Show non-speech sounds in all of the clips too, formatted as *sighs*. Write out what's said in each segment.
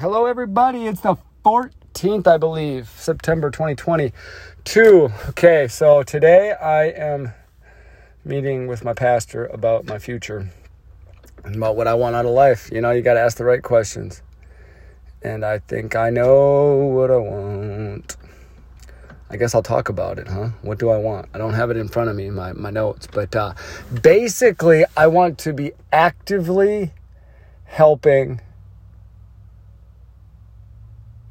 Hello, everybody. It's the 14th, I believe, September 2022. Okay, so today I am meeting with my pastor about my future and about what I want out of life. You know, you got to ask the right questions. And I think I know what I want. I guess I'll talk about it, huh? What do I want? I don't have it in front of me, my, my notes, but uh, basically, I want to be actively helping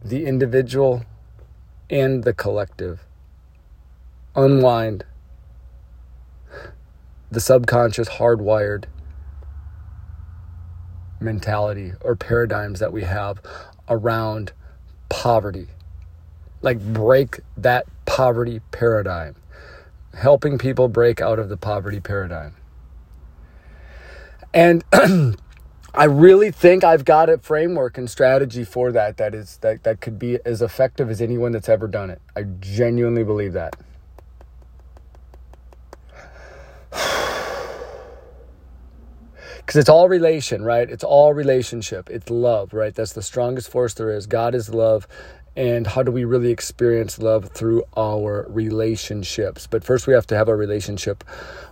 the individual and the collective. Unwind. The subconscious hardwired mentality or paradigms that we have around poverty. Like break that poverty paradigm, helping people break out of the poverty paradigm. And *clears throat* I really think I've got a framework and strategy for that that is that, that could be as effective as anyone that's ever done it. I genuinely believe that. *sighs* because it's all relation, right? It's all relationship. It's love, right? That's the strongest force there is. God is love, and how do we really experience love through our relationships but first we have to have a relationship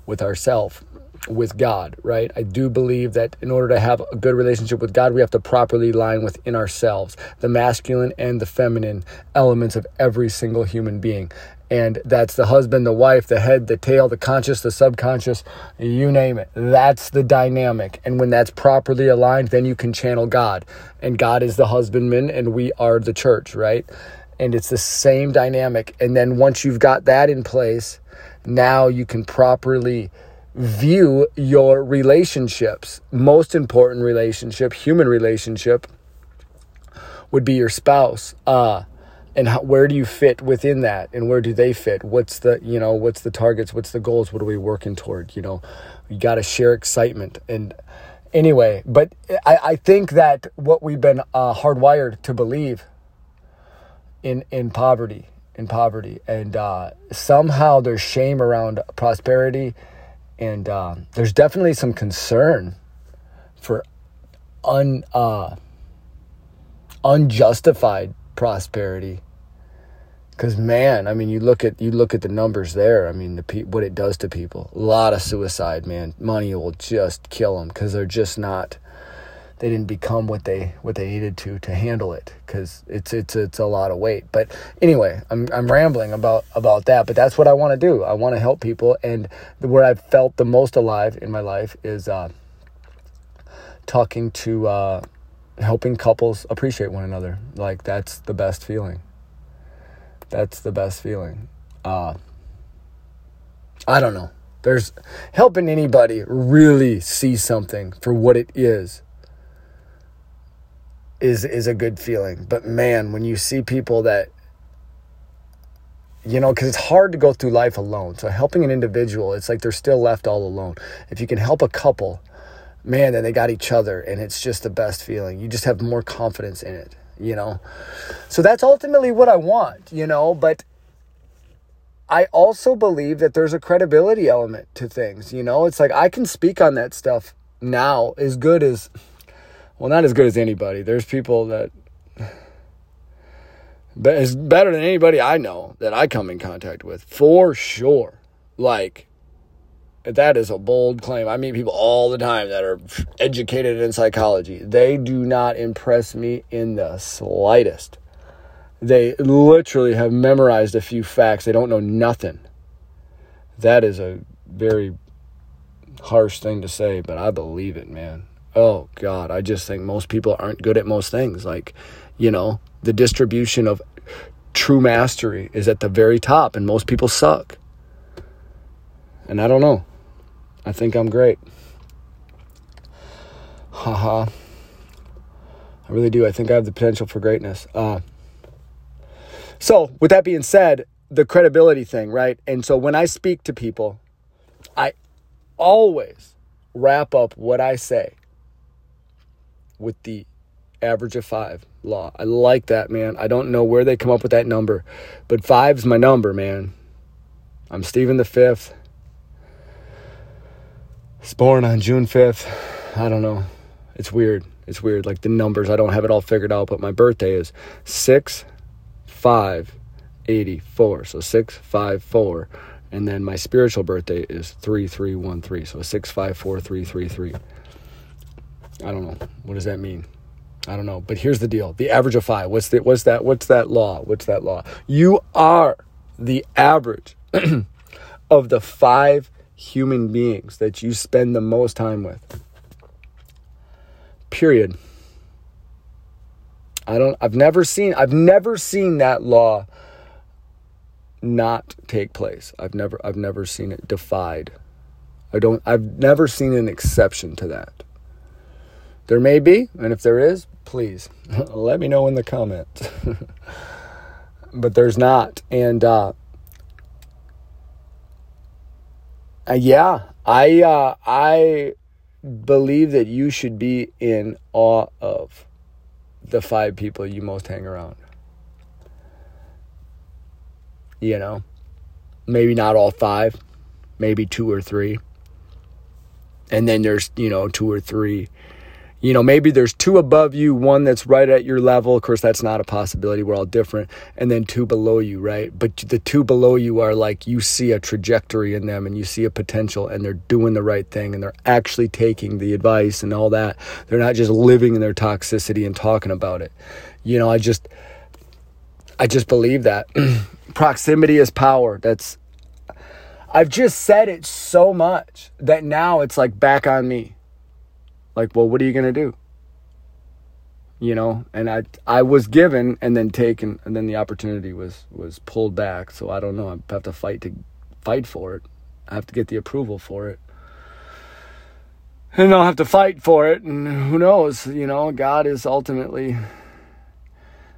with ourselves with God, right? I do believe that in order to have a good relationship with God, we have to properly line within ourselves the masculine and the feminine elements of every single human being. And that's the husband, the wife, the head, the tail, the conscious, the subconscious, you name it. That's the dynamic. And when that's properly aligned, then you can channel God. And God is the husbandman, and we are the church, right? And it's the same dynamic. And then once you've got that in place, now you can properly view your relationships. Most important relationship, human relationship, would be your spouse. Uh, and how, where do you fit within that? And where do they fit? What's the you know what's the targets? What's the goals? What are we working toward? You know you got to share excitement. And anyway but I, I think that what we've been uh, hardwired to believe in in poverty in poverty. And uh, somehow there's shame around prosperity and uh, there's definitely some concern for un uh, unjustified prosperity because man, I mean, you look at you look at the numbers there. I mean, the pe- what it does to people. A lot of suicide, man. Money will just kill them because they're just not. They didn't become what they what they needed to to handle it because it's it's it's a lot of weight. But anyway, I'm I'm rambling about about that. But that's what I want to do. I want to help people, and where I've felt the most alive in my life is uh, talking to uh, helping couples appreciate one another. Like that's the best feeling that's the best feeling. Uh, I don't know. There's helping anybody really see something for what it is is is a good feeling. But man, when you see people that you know, because it's hard to go through life alone. So helping an individual, it's like they're still left all alone. If you can help a couple, man, then they got each other, and it's just the best feeling. You just have more confidence in it you know. So that's ultimately what I want, you know, but I also believe that there's a credibility element to things, you know. It's like I can speak on that stuff now as good as well, not as good as anybody. There's people that but is better than anybody I know that I come in contact with for sure. Like that is a bold claim. I meet people all the time that are educated in psychology. They do not impress me in the slightest. They literally have memorized a few facts. They don't know nothing. That is a very harsh thing to say, but I believe it, man. Oh, God. I just think most people aren't good at most things. Like, you know, the distribution of true mastery is at the very top, and most people suck. And I don't know. I think I'm great. Haha. I really do. I think I have the potential for greatness. Uh, so, with that being said, the credibility thing, right? And so when I speak to people, I always wrap up what I say with the average of five law. I like that, man. I don't know where they come up with that number, but five's my number, man. I'm Stephen the Fifth. Was born on June 5th. I don't know. It's weird. It's weird, like the numbers. I don't have it all figured out, but my birthday is six five eighty four. So six five four, and then my spiritual birthday is three three one three. So six five four three three three. I don't know. What does that mean? I don't know. But here's the deal: the average of five. What's the what's that? What's that law? What's that law? You are the average *clears throat* of the five human beings that you spend the most time with. Period. I don't I've never seen I've never seen that law not take place. I've never I've never seen it defied. I don't I've never seen an exception to that. There may be, and if there is, please *laughs* let me know in the comments. *laughs* but there's not. And uh, uh yeah, I uh, I believe that you should be in awe of the five people you most hang around. You know, maybe not all five, maybe two or three. And then there's, you know, two or three you know, maybe there's two above you, one that's right at your level. Of course, that's not a possibility. We're all different. And then two below you, right? But the two below you are like you see a trajectory in them and you see a potential and they're doing the right thing and they're actually taking the advice and all that. They're not just living in their toxicity and talking about it. You know, I just I just believe that *clears throat* proximity is power. That's I've just said it so much that now it's like back on me like, well, what are you going to do? You know, and I I was given and then taken and then the opportunity was was pulled back. So I don't know. I have to fight to fight for it. I have to get the approval for it. And I'll have to fight for it and who knows, you know, God is ultimately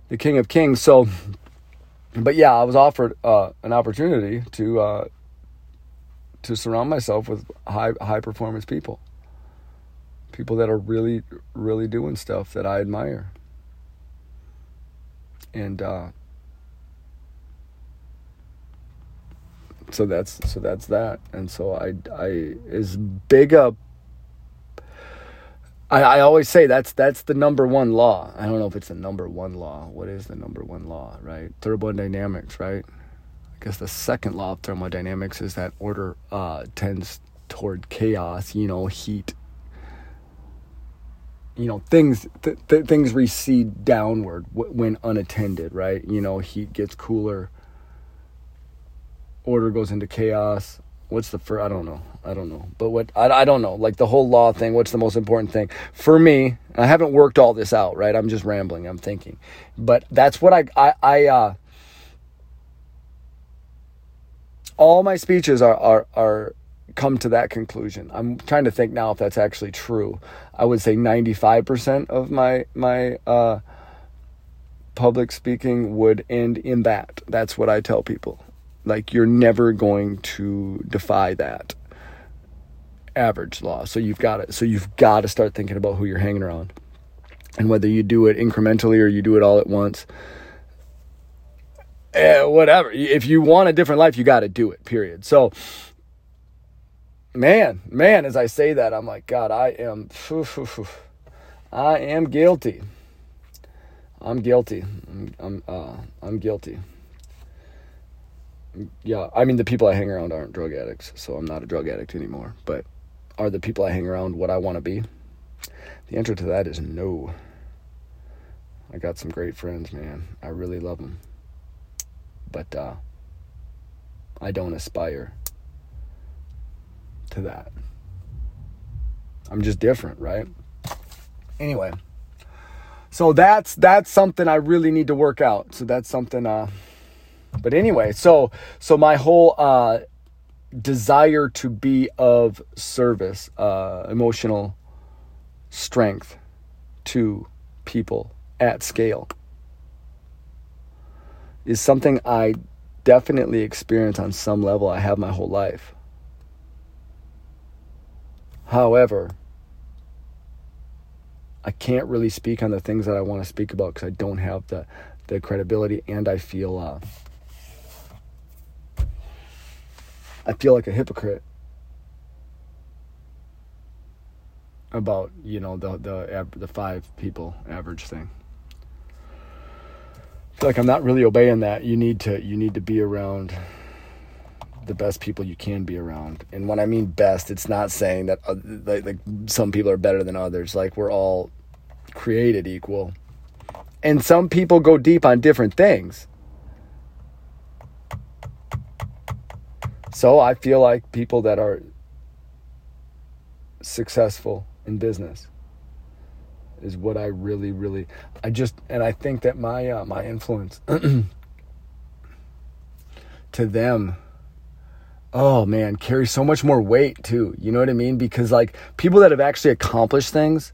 the King of Kings. So but yeah, I was offered uh, an opportunity to uh, to surround myself with high high performance people people that are really, really doing stuff that I admire. And uh, so that's so that's that. And so I I as big a I, I always say that's that's the number one law. I don't know if it's the number one law. What is the number one law, right? Thermodynamics, right? I guess the second law of thermodynamics is that order uh, tends toward chaos. You know, heat you know things th- th- things recede downward w- when unattended right? You know heat gets cooler. Order goes into chaos. What's the first i don't know. I don't know. But what I, I don't know. Like the whole law thing what's the most important thing? For me i haven't worked all this out right? I'm just rambling. I'm thinking. But that's what i i, I uh all my speeches are are are come to that conclusion. I'm trying to think now if that's actually true. I would say 95% of my my uh, public speaking would end in that. That's what I tell people. Like you're never going to defy that average law. So you've got it. So you've got to start thinking about who you're hanging around, and whether you do it incrementally or you do it all at once. Eh, whatever. If you want a different life, you got to do it. Period. So man, man, as I say that, I'm like, God, I am, I am guilty. I'm guilty. I'm, I'm, uh, I'm guilty. Yeah, I mean, the people I hang around aren't drug addicts, so I'm not a drug addict anymore. But are the people I hang around what I want to be? The answer to that is no. I got some great friends, man. I really love them. But uh, I don't aspire to that. I'm just different, right? Anyway. So that's that's something I really need to work out. So that's something uh but anyway, so so my whole uh desire to be of service, uh emotional strength to people at scale is something I definitely experience on some level I have my whole life. However, I can't really speak on the things that I want to speak about because I don't have the, the credibility and I feel uh, I feel like a hypocrite. about you know the the the five people average thing. I feel like I'm not really obeying that. You need to you need to be around the best people you can be around. And when I mean best, it's not saying that uh, like, like some people are better than others. Like we're all created equal. And some people go deep on different things. So I feel like people that are successful in business is what I really, really, I just, and I think that my uh, my influence *clears throat* to them, oh man, carries so much more weight too. You know what I mean? Because like people that have actually accomplished things,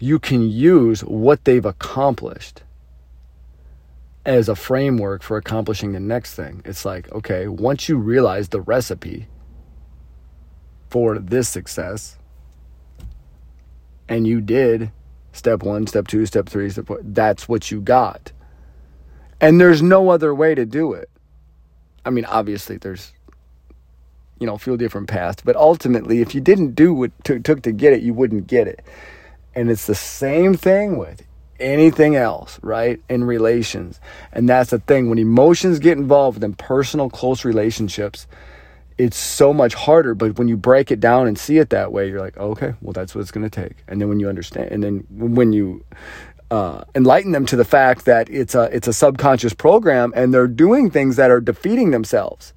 you can use what they've accomplished as a framework for accomplishing the next thing. It's like, okay, once you realize the recipe for this success, and you did step one, step two, step three, step four, that's what you got. And there's no other way to do it. I mean, obviously, there's, you know, few different paths, but ultimately, if you didn't do what it took to get it, you wouldn't get it. And it's the same thing with anything else, right? In relations. And that's the thing. When emotions get involved in personal, close relationships, it's so much harder. But when you break it down and see it that way, you're like, okay, well, that's what it's going to take. And then when you understand, and then when you uh, enlighten them to the fact that it's a it's a subconscious program, and they're doing things that are defeating themselves,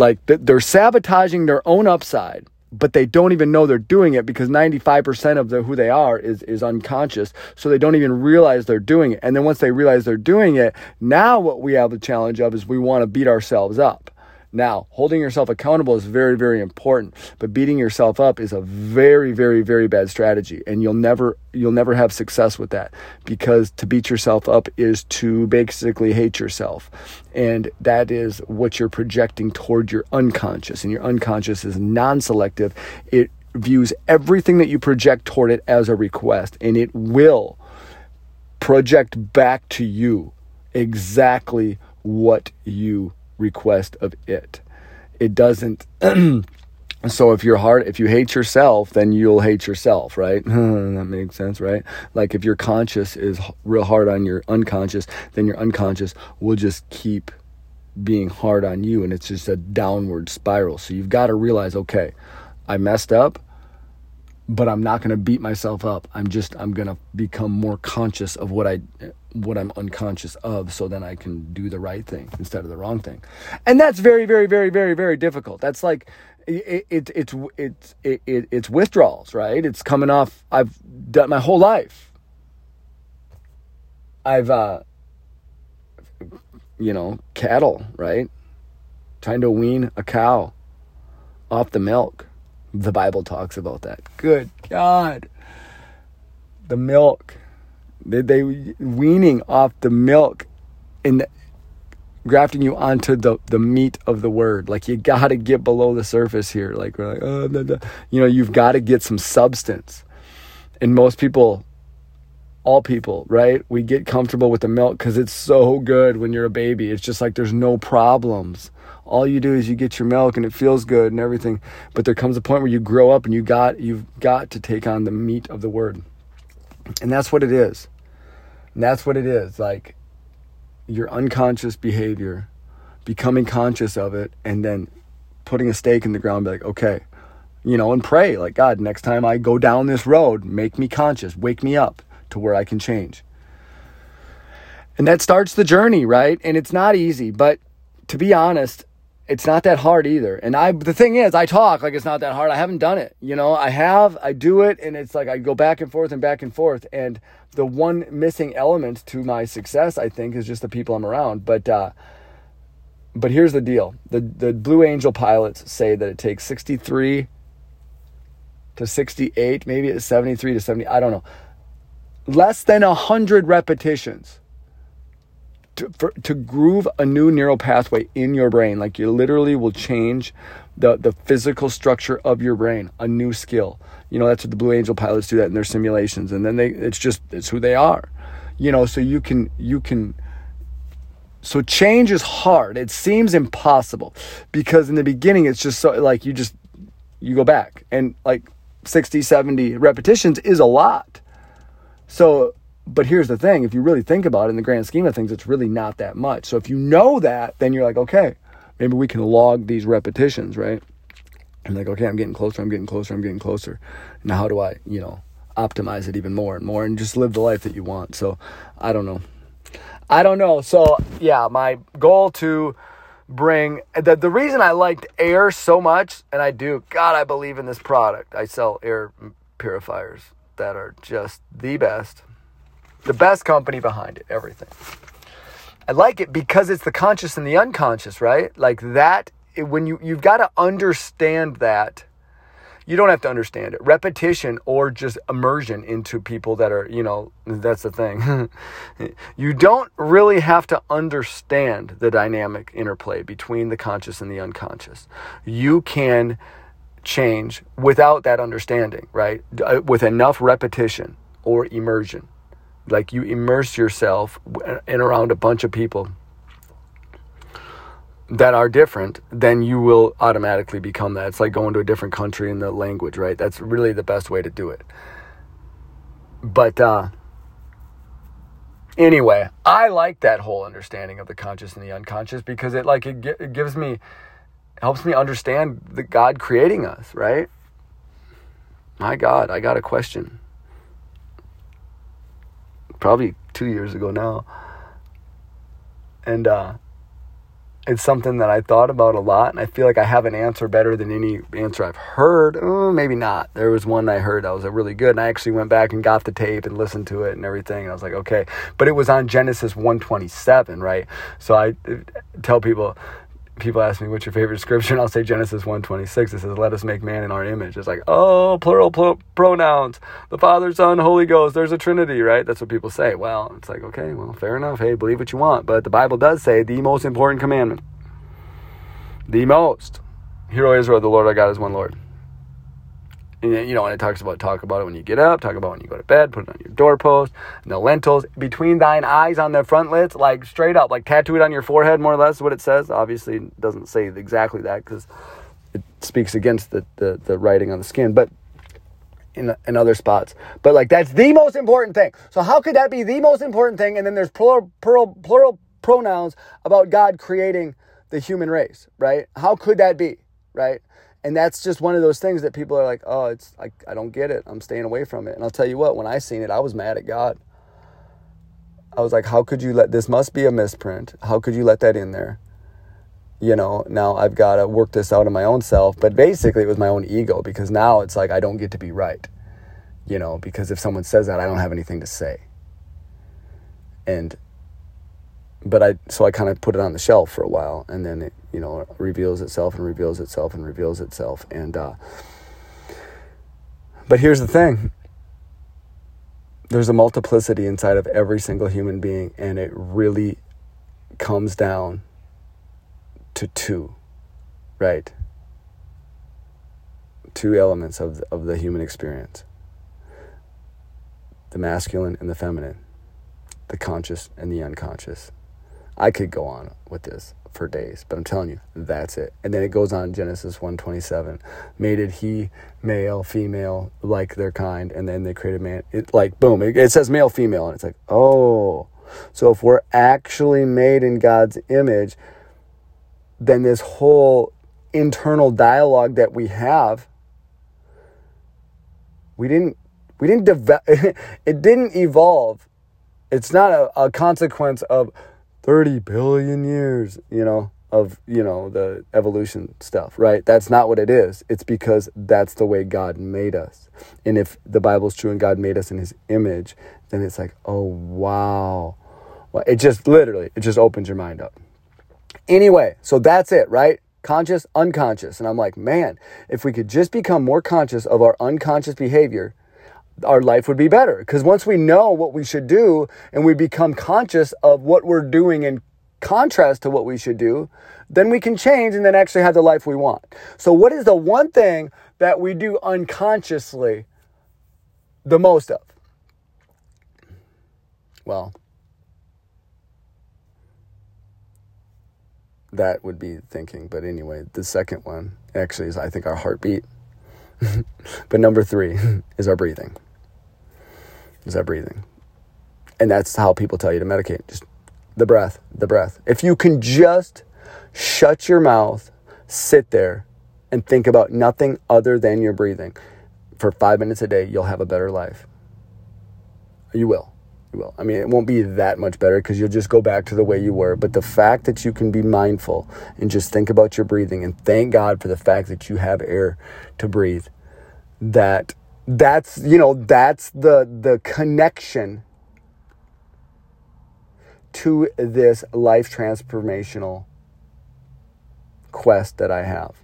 like they're sabotaging their own upside but they don't even know they're doing it because 95% of the, who they are is, is unconscious. So they don't even realize they're doing it. And then once they realize they're doing it, now what we have the challenge of is we want to beat ourselves up. Now, holding yourself accountable is very, very important, but beating yourself up is a very, very, very bad strategy, and you'll never, you'll never have success with that because to beat yourself up is to basically hate yourself, and that is what you're projecting toward your unconscious, and your unconscious is non-selective. It views everything that you project toward it as a request, and it will project back to you exactly what you request of it. It doesn't. *clears throat* so if you're hard, if you hate yourself, then you'll hate yourself, right? *laughs* that makes sense, right? Like if your conscious is real hard on your unconscious, then your unconscious will just keep being hard on you, and it's just a downward spiral. So you've got to realize, okay, I messed up but I'm not going to beat myself up. I'm just I'm going to become more conscious of what I what I'm unconscious of so then I can do the right thing instead of the wrong thing. And that's very very very very very difficult. That's like it, it it's it's it, it, it's withdrawals, right? It's coming off I've done my whole life. I've uh you know, cattle, right? Trying to wean a cow off the milk the Bible talks about that. Good God. The milk. They, they weaning off the milk and grafting you onto the, the meat of the word. Like you got to get below the surface here. Like we're like, oh, you know, you've got to get some substance. And most people, all people, right? We get comfortable with the milk because it's so good when you're a baby. It's just like there's no problems all you do is you get your milk and it feels good and everything but there comes a point where you grow up and you got you've got to take on the meat of the word and that's what it is and that's what it is like your unconscious behavior becoming conscious of it and then putting a stake in the ground be like okay you know and pray like god next time i go down this road make me conscious wake me up to where i can change and that starts the journey right and it's not easy but to be honest it's not that hard either. And I, the thing is, I talk like it's not that hard. I haven't done it. You know, I have, I do it, and it's like I go back and forth and back and forth. And the one missing element to my success, I think, is just the people I'm around. But, uh, but here's the deal: the the Blue Angel pilots say that it takes 63 to 68, maybe it's 73 to 70. I don't know. Less than hundred repetitions to, for, to groove a new neural pathway in your brain. Like you literally will change the, the physical structure of your brain, a new skill. You know, that's what the Blue Angel pilots do that in their simulations. And then they, it's just, it's who they are. You know, so you can, you can, so change is hard. It seems impossible because in the beginning it's just so like you just, you go back and like 60, 70 repetitions is a lot. So, but here's the thing if you really think about it in the grand scheme of things, it's really not that much. So if you know that, then you're like, okay, maybe we can log these repetitions, right? And like, okay, I'm getting closer, I'm getting closer, I'm getting closer. Now, how do I, you know, optimize it even more and more and just live the life that you want? So, I don't know. I don't know. So, yeah, my goal to bring the, the reason I liked air so much, and I do, God, I believe in this product. I sell air purifiers that are just the best, the best company behind it, everything. I like it because it's the conscious and the unconscious, right? Like that, when you, you've got to understand that you don't have to understand it. Repetition or just immersion into people that are, you know, that's the thing. *laughs* you don't really have to understand the dynamic interplay between the conscious and the unconscious. You can change without that understanding, right? Uh, with enough repetition or immersion. Like you immerse yourself in around a bunch of people that are different, then you will automatically become that. It's like going to a different country in the language, right? That's really the best way to do it. But uh, anyway, I like that whole understanding of the conscious and the unconscious because it like it, it gives me helps me understand the God creating us, right? My God, I got a question. Probably two years ago now. And uh it's something that I thought about a lot, and I feel like I have an answer better than any answer I've heard. Oh, maybe not. There was one I heard that was really good, and I actually went back and got the tape and listened to it and everything, and I was like, okay. But it was on Genesis 127, right? So I uh, tell people, people ask me what's your favorite scripture? And i'll say genesis 126 it says let us make man in our image. It's like oh plural pl- pronouns. The father son holy ghost. There's a trinity right? That's what people say. Well it's like okay well fair enough. Hey believe what you want. But the bible does say the most important commandment. The most. Hero israel the lord our god is one lord and, you know, and it talks about talk about it when you get up, talk about when you go to bed, put it on your doorpost, and the lentils between thine eyes on the frontlets, like straight up, like tattoo it on your forehead, more or less, what it says. Obviously, it doesn't say exactly that because it speaks against the, the, the writing on the skin, but in, in other spots. But like that's the most important thing. So how could that be the most important thing? And then there's plural, plural, plural pronouns about God creating the human race, right? How could that be, right? And that's just one of those things that people are like, oh, it's like I don't get it. I'm staying away from it. And I'll tell you what, when I seen it, I was mad at God. I was like, how could you let this must be a misprint? How could you let that in there? You know, now I've got to work this out in my own self. But basically, it was my own ego because now it's like I don't get to be right. You know, because if someone says that, I don't have anything to say. And but I so I kind of put it on the shelf for a while, and then it you know reveals itself and reveals itself and reveals itself, and uh, but here's the thing: there's a multiplicity inside of every single human being, and it really comes down to two, right? Two elements of of the human experience: the masculine and the feminine, the conscious and the unconscious. I could go on with this for days, but I'm telling you, that's it. And then it goes on Genesis 127. Mated he, male, female, like their kind, and then they created man. It like boom, it, it says male, female, and it's like, oh. So if we're actually made in God's image, then this whole internal dialogue that we have, we didn't we didn't develop *laughs* it didn't evolve. It's not a, a consequence of 30 billion years, you know, of, you know, the evolution stuff, right? That's not what it is. It's because that's the way God made us. And if the Bible's true and God made us in his image, then it's like, oh, wow. Well, it just literally, it just opens your mind up. Anyway, so that's it, right? Conscious, unconscious. And I'm like, man, if we could just become more conscious of our unconscious behavior, our life would be better. Because once we know what we should do and we become conscious of what we're doing in contrast to what we should do, then we can change and then actually have the life we want. So, what is the one thing that we do unconsciously the most of? Well, that would be thinking. But anyway, the second one actually is, I think, our heartbeat *laughs* but number three *laughs* is our breathing. Is our breathing. And that's how people tell you to medicate. Just the breath, the breath. If you can just shut your mouth, sit there, and think about nothing other than your breathing for five minutes a day, you'll have a better life. You will. You will. I mean, it won't be that much better because you'll just go back to the way you were. But the fact that you can be mindful and just think about your breathing and thank God for the fact that you have air to breathe, that that's you know that's the the connection to this life transformational quest that I have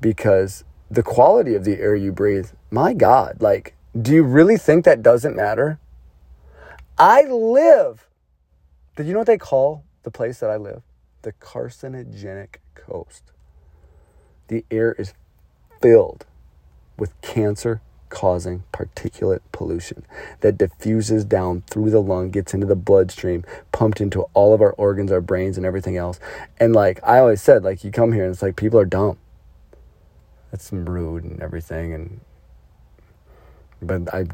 because the quality of the air you breathe my god like do you really think that doesn't matter I live. Did you know what they call the place that I live? The carcinogenic coast. The air is filled with cancer causing particulate pollution that diffuses down through the lung, gets into the bloodstream, pumped into all of our organs, our brains, and everything else. And like I always said, like you come here and it's like people are dumb. That's rude and everything. And but *laughs* I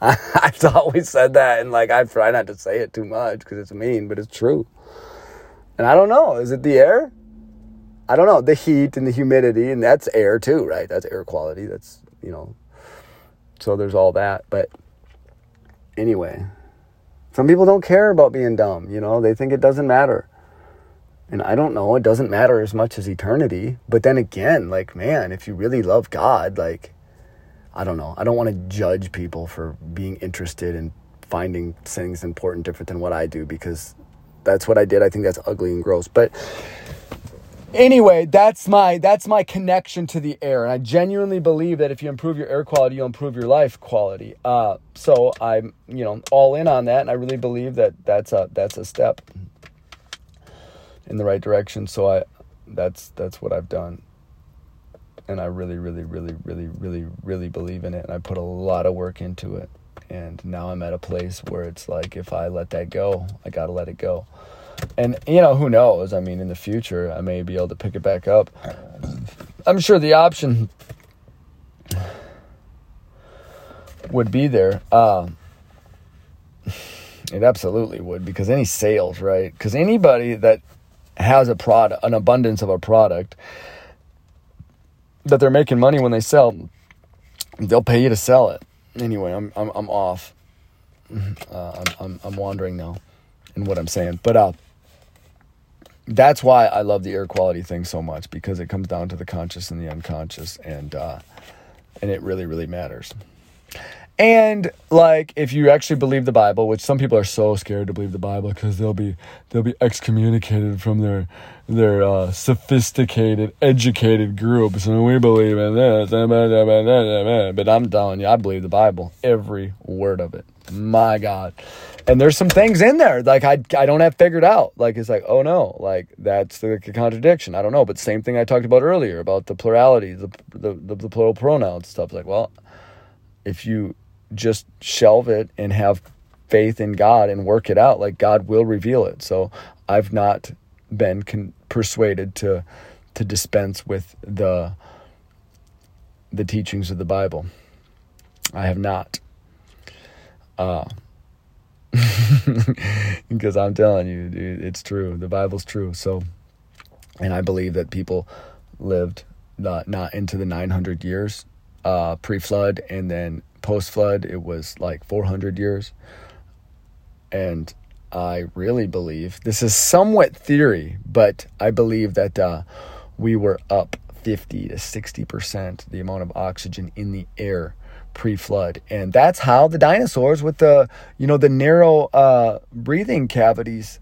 I've always said that, and like I try not to say it too much because it's mean, but it's true. And I don't know, is it the air? I don't know, the heat and the humidity, and that's air too, right? That's air quality. That's you know, so there's all that. But anyway, some people don't care about being dumb. You know, they think it doesn't matter. And I don't know, it doesn't matter as much as eternity. But then again, like, man, if you really love God, like, I don't know. I don't want to judge people for being interested in finding things important different than what I do because that's what I did. I think that's ugly and gross. But anyway, that's my that's my connection to the air, and I genuinely believe that if you improve your air quality, you'll improve your life quality. Uh, so I'm you know all in on that, and I really believe that that's a that's a step in the right direction. So I that's that's what I've done and I really, really, really, really, really, really believe in it. And I put a lot of work into it. And now I'm at a place where it's like, if I let that go, I got to let it go. And, you know, who knows? I mean, in the future, I may be able to pick it back up. I'm sure the option would be there. Uh, it absolutely would because any sales, right? Because anybody that has a product, an abundance of a product, that they're making money when they sell, they'll pay you to sell it. Anyway, I'm I'm I'm off. Uh, I'm, I'm I'm wandering now in what I'm saying, but uh, that's why I love the air quality thing so much because it comes down to the conscious and the unconscious, and uh, and it really really matters. And like if you actually believe the Bible, which some people are so scared to believe the Bible because they'll be they'll be excommunicated from their their uh, sophisticated, educated groups, and we believe in this. But I'm telling you, I believe the Bible, every word of it. My God, and there's some things in there like I I don't have figured out. Like it's like oh no, like that's the contradiction. I don't know, but same thing I talked about earlier about the plurality, the the, the, the plural pronouns stuff. Like well, if you just shelve it and have faith in God and work it out, like God will reveal it. So I've not been con- persuaded to to dispense with the the teachings of the Bible. I have not. Uh, *laughs* because I'm telling you, dude, it's true. The Bible's true. So, and I believe that people lived not not into the 900 years uh, pre-flood, and then post flood, it was like 400 years. And I really believe this is somewhat theory, but I believe that uh, we were up 50 to 60% the amount of oxygen in the air pre-flood and that's how the dinosaurs with the you know the narrow uh, breathing cavities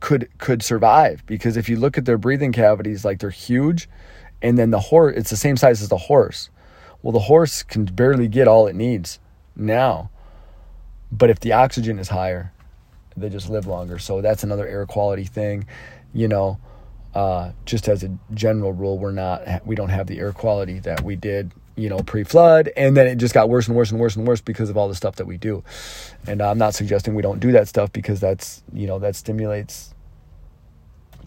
could could survive because if you look at their breathing cavities like they're huge and then the horse it's the same size as the horse well, the horse can barely get all it needs now. But if the oxygen is higher, they just live longer. So that's another air quality thing. You know, uh, just as a general rule, we're not, we don't have the air quality that we did, you know, pre flood. And then it just got worse and worse and worse and worse because of all the stuff that we do. And I'm not suggesting we don't do that stuff because that's, you know, that stimulates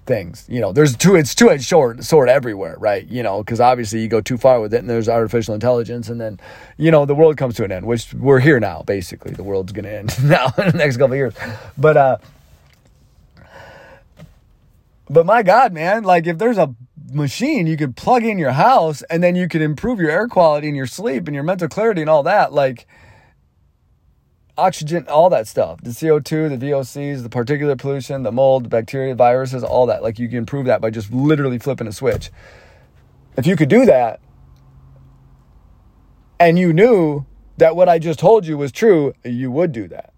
things. You know, there's two. It's two edged sword, sword everywhere, right? You know, because obviously you go too far with it, and there's artificial intelligence, and then you know the world comes to an end, which we're here now. Basically, the world's gonna end *laughs* now in the next couple years. But uh, but my God, man, like if there's a machine you could plug in your house, and then you could improve your air quality and your sleep and your mental clarity and all that, like oxygen, all that stuff. The CO2, the VOCs, the particulate pollution, the mold, the bacteria, viruses, all that. Like you can improve that by just literally flipping a switch. If you could do that and you knew that what I just told you was true, you would do that.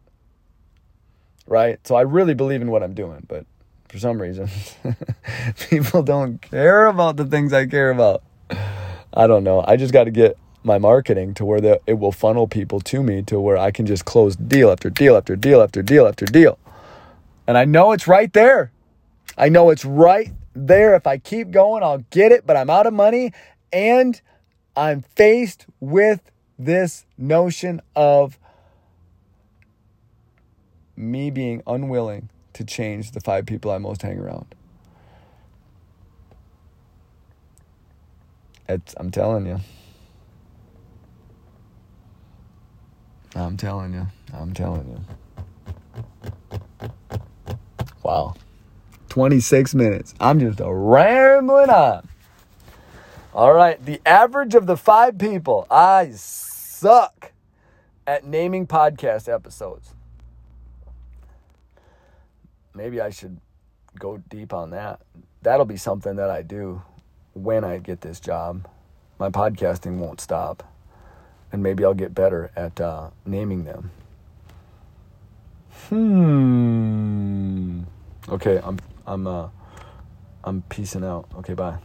Right? So I really believe in what I'm doing, but for some reason, *laughs* people don't care about the things I care about. I don't know. I just got to get my marketing to where the, it will funnel people to me to where I can just close deal after deal after deal after deal after deal. And I know it's right there. I know it's right there. If I keep going, I'll get it, but I'm out of money and I'm faced with this notion of me being unwilling to change the five people I most hang around. It's, I'm telling you. I'm telling you. I'm telling you. Wow. 26 minutes. I'm just rambling on. All right. The average of the five people. I suck at naming podcast episodes. Maybe I should go deep on that. That'll be something that I do when I get this job. My podcasting won't stop and maybe I'll get better at uh, naming them. Hmm. Okay, I'm I'm uh I'm peacing out. Okay, bye.